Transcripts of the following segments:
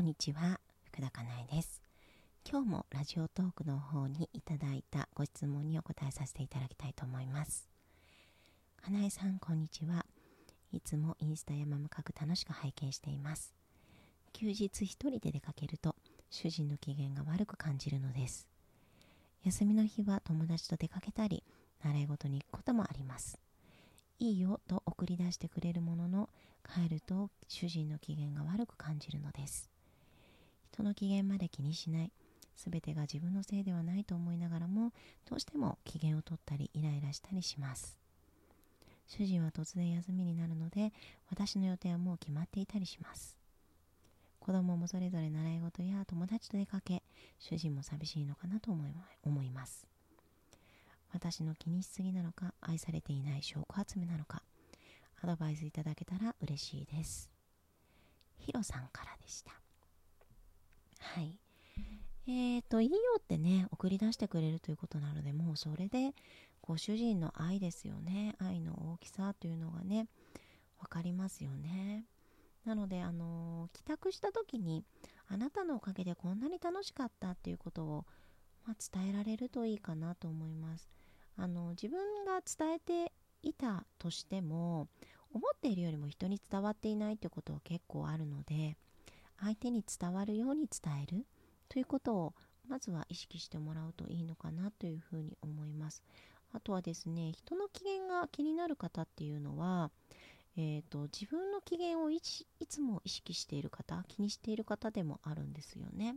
こんにちは。福田かなえです。今日もラジオトークの方にいただいたご質問にお答えさせていただきたいと思います。かなえさんこんにちは。いつもインスタやママカク楽しく拝見しています。休日一人で出かけると主人の機嫌が悪く感じるのです。休みの日は友達と出かけたり習い事に行くこともあります。いいよと送り出してくれるものの帰ると主人の機嫌が悪く感じるのです。人の機嫌まで気にしない。全てが自分のせいではないと思いながらもどうしても機嫌を取ったりイライラしたりします。主人は突然休みになるので私の予定はもう決まっていたりします。子供もそれぞれ習い事や友達と出かけ主人も寂しいのかなと思います。私の気にしすぎなのか愛されていない証拠集めなのかアドバイスいただけたら嬉しいです。ヒロさんからでした。はい。えーといいよってね送り出してくれるということなのでもうそれでご主人の愛ですよね。愛の大きさというのがね分かりますよね。なのであのー、帰宅した時にあなたのおかげでこんなに楽しかったっていうことを、まあ、伝えられるといいかなと思います。あの自分が伝えていたとしても思っているよりも人に伝わっていないということは結構あるので相手に伝わるように伝えるということをまずは意識してもらうといいのかなというふうに思います。あとはですね人の機嫌が気になる方っていうのは、えーと、自分の機嫌をいつも意識している方気にしている方でもあるんですよね。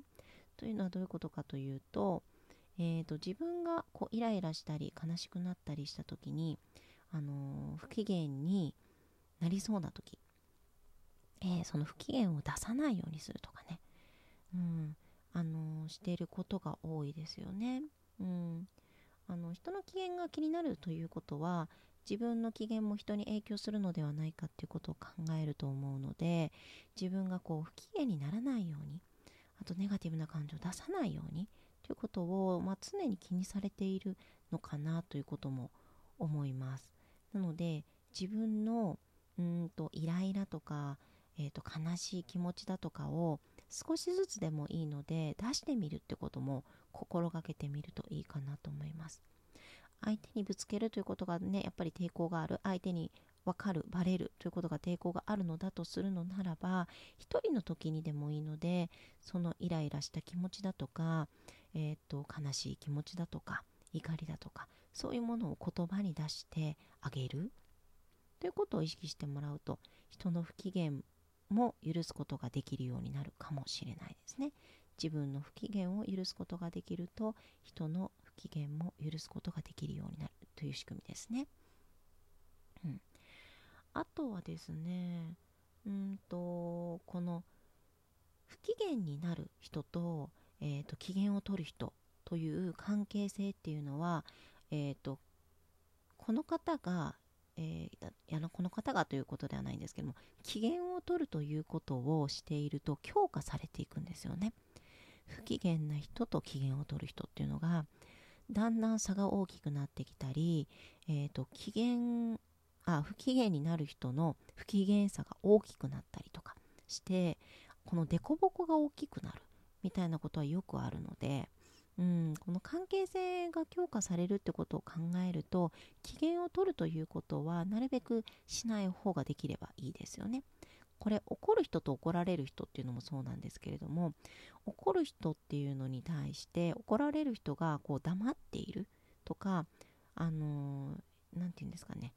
というのはどういうことかというとえーと、自分がこうイライラしたり悲しくなったりした時に、あのー、不機嫌になりそうな時、えー、その不機嫌を出さないようにするとかね、うんあのー、していることが多いですよね。うん、あの人の機嫌が気になるということは自分の機嫌も人に影響するのではないかっていうことを考えると思うので自分がこう不機嫌にならないようにあとネガティブな感情を出さないようにということを、まあ、常に気にされているのかなということも思います。なので自分のうんとイライラとか、えーと、悲しい気持ちだとかを少しずつでもいいので出してみるってことも心がけてみるといいかなと思います。相手にぶつけるということがねやっぱり抵抗がある相手に分かるバレるということが抵抗があるのだとするのならば一人の時にでもいいのでそのイライラした気持ちだとか、えーと、悲しい気持ちだとか怒りだとかそういうものを言葉に出してあげるということを意識してもらうと人の不機嫌も許すことができるようになるかもしれないですね自分の不機嫌を許すことができると人の不機嫌も許すことができるようになるという仕組みですね。うん、あとはですねうんとこの不機嫌になる人と,、えーと、機嫌を取る人という関係性っていうのは、えーと、この方が、えー、やのこの方がということではないんですけども機嫌を取るということをしていると強化されていくんですよね。不機嫌な人と機嫌を取る人っていうのがだんだん差が大きくなってきたり、えーと機嫌あ不機嫌になる人の不機嫌さが大きくなったりとかしてこの凸凹が大きくなるみたいなことはよくあるので、うん、この関係性が強化されるってことを考えると機嫌を取るということはなるべくしない方ができればいいですよね。これ怒る人と怒られる人っていうのもそうなんですけれども怒る人っていうのに対して怒られる人がこう黙っているとかあの何、ー、て言うんですかね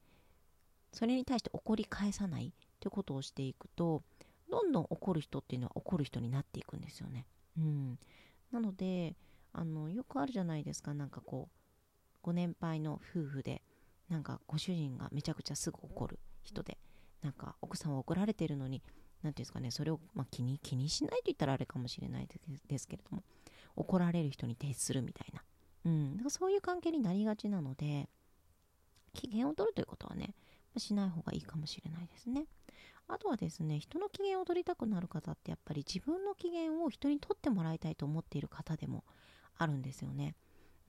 それに対して怒り返さないってことをしていくとどんどん怒る人っていうのは怒る人になっていくんですよね。うん、なのであのよくあるじゃないですか。なんかこうご年配の夫婦でなんかご主人がめちゃくちゃすぐ怒る人でなんか奥さんは怒られてるのに何ていうんですかねそれを、まあ、気に気にしないと言ったらあれかもしれないですけれども怒られる人に徹するみたいな、うん、かそういう関係になりがちなので機嫌を取るということはねしない方がいいかもしれないですね。あとはですね、人の機嫌を取りたくなる方ってやっぱり自分の機嫌を人に取ってもらいたいと思っている方でもあるんですよね。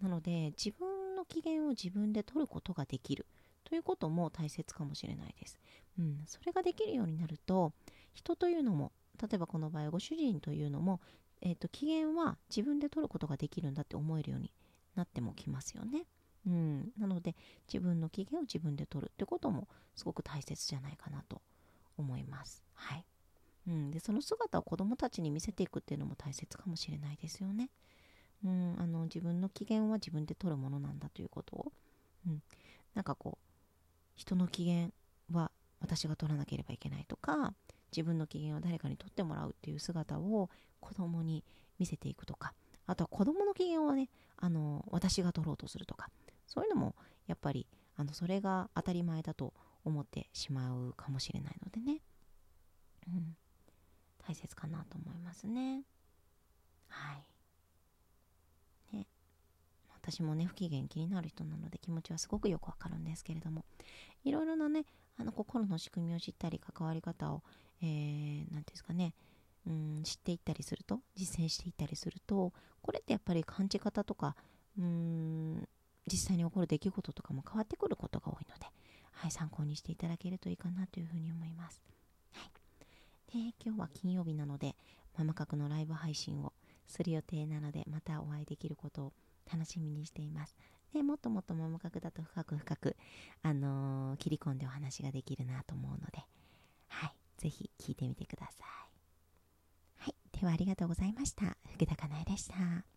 なので、自分の機嫌を自分で取ることができるということも大切かもしれないです。うん、それができるようになると、人というのも例えばこの場合ご主人というのも、えーと、機嫌は自分で取ることができるんだって思えるようになってもきますよね。うん、なので自分の機嫌を自分で取るってこともすごく大切じゃないかなと思います。はい。うん、でその姿を子どもたちに見せていくっていうのも大切かもしれないですよね。うん、あの自分の機嫌は自分で取るものなんだということを、うん、なんかこう人の機嫌は私が取らなければいけないとか自分の機嫌を誰かに取ってもらうっていう姿を子供に見せていくとか。あとは子供の機嫌はねあの私が取ろうとするとか。そういうのもやっぱりあのそれが当たり前だと思ってしまうかもしれないのでね、うん、大切かなと思いますね。はい。私もね不機嫌気になる人なので気持ちはすごくよくわかるんですけれども。いろいろなねあの心の仕組みを知ったり関わり方を、えー、て言うんですかね。うん知っていったりすると実践していったりするとこれってやっぱり感じ方とかうん実際に起こる出来事とかも変わってくることが多いので、はい、参考にしていただけるといいかなというふうに思います。はい、で今日は金曜日なのでママ角のライブ配信をする予定なのでまたお会いできることを楽しみにしています。でもっともっとママ角だと深く深く、あのー、切り込んでお話ができるなと思うので、はい、ぜひ聞いてみてください。はい、ではありがとうございました。福田かなえでした。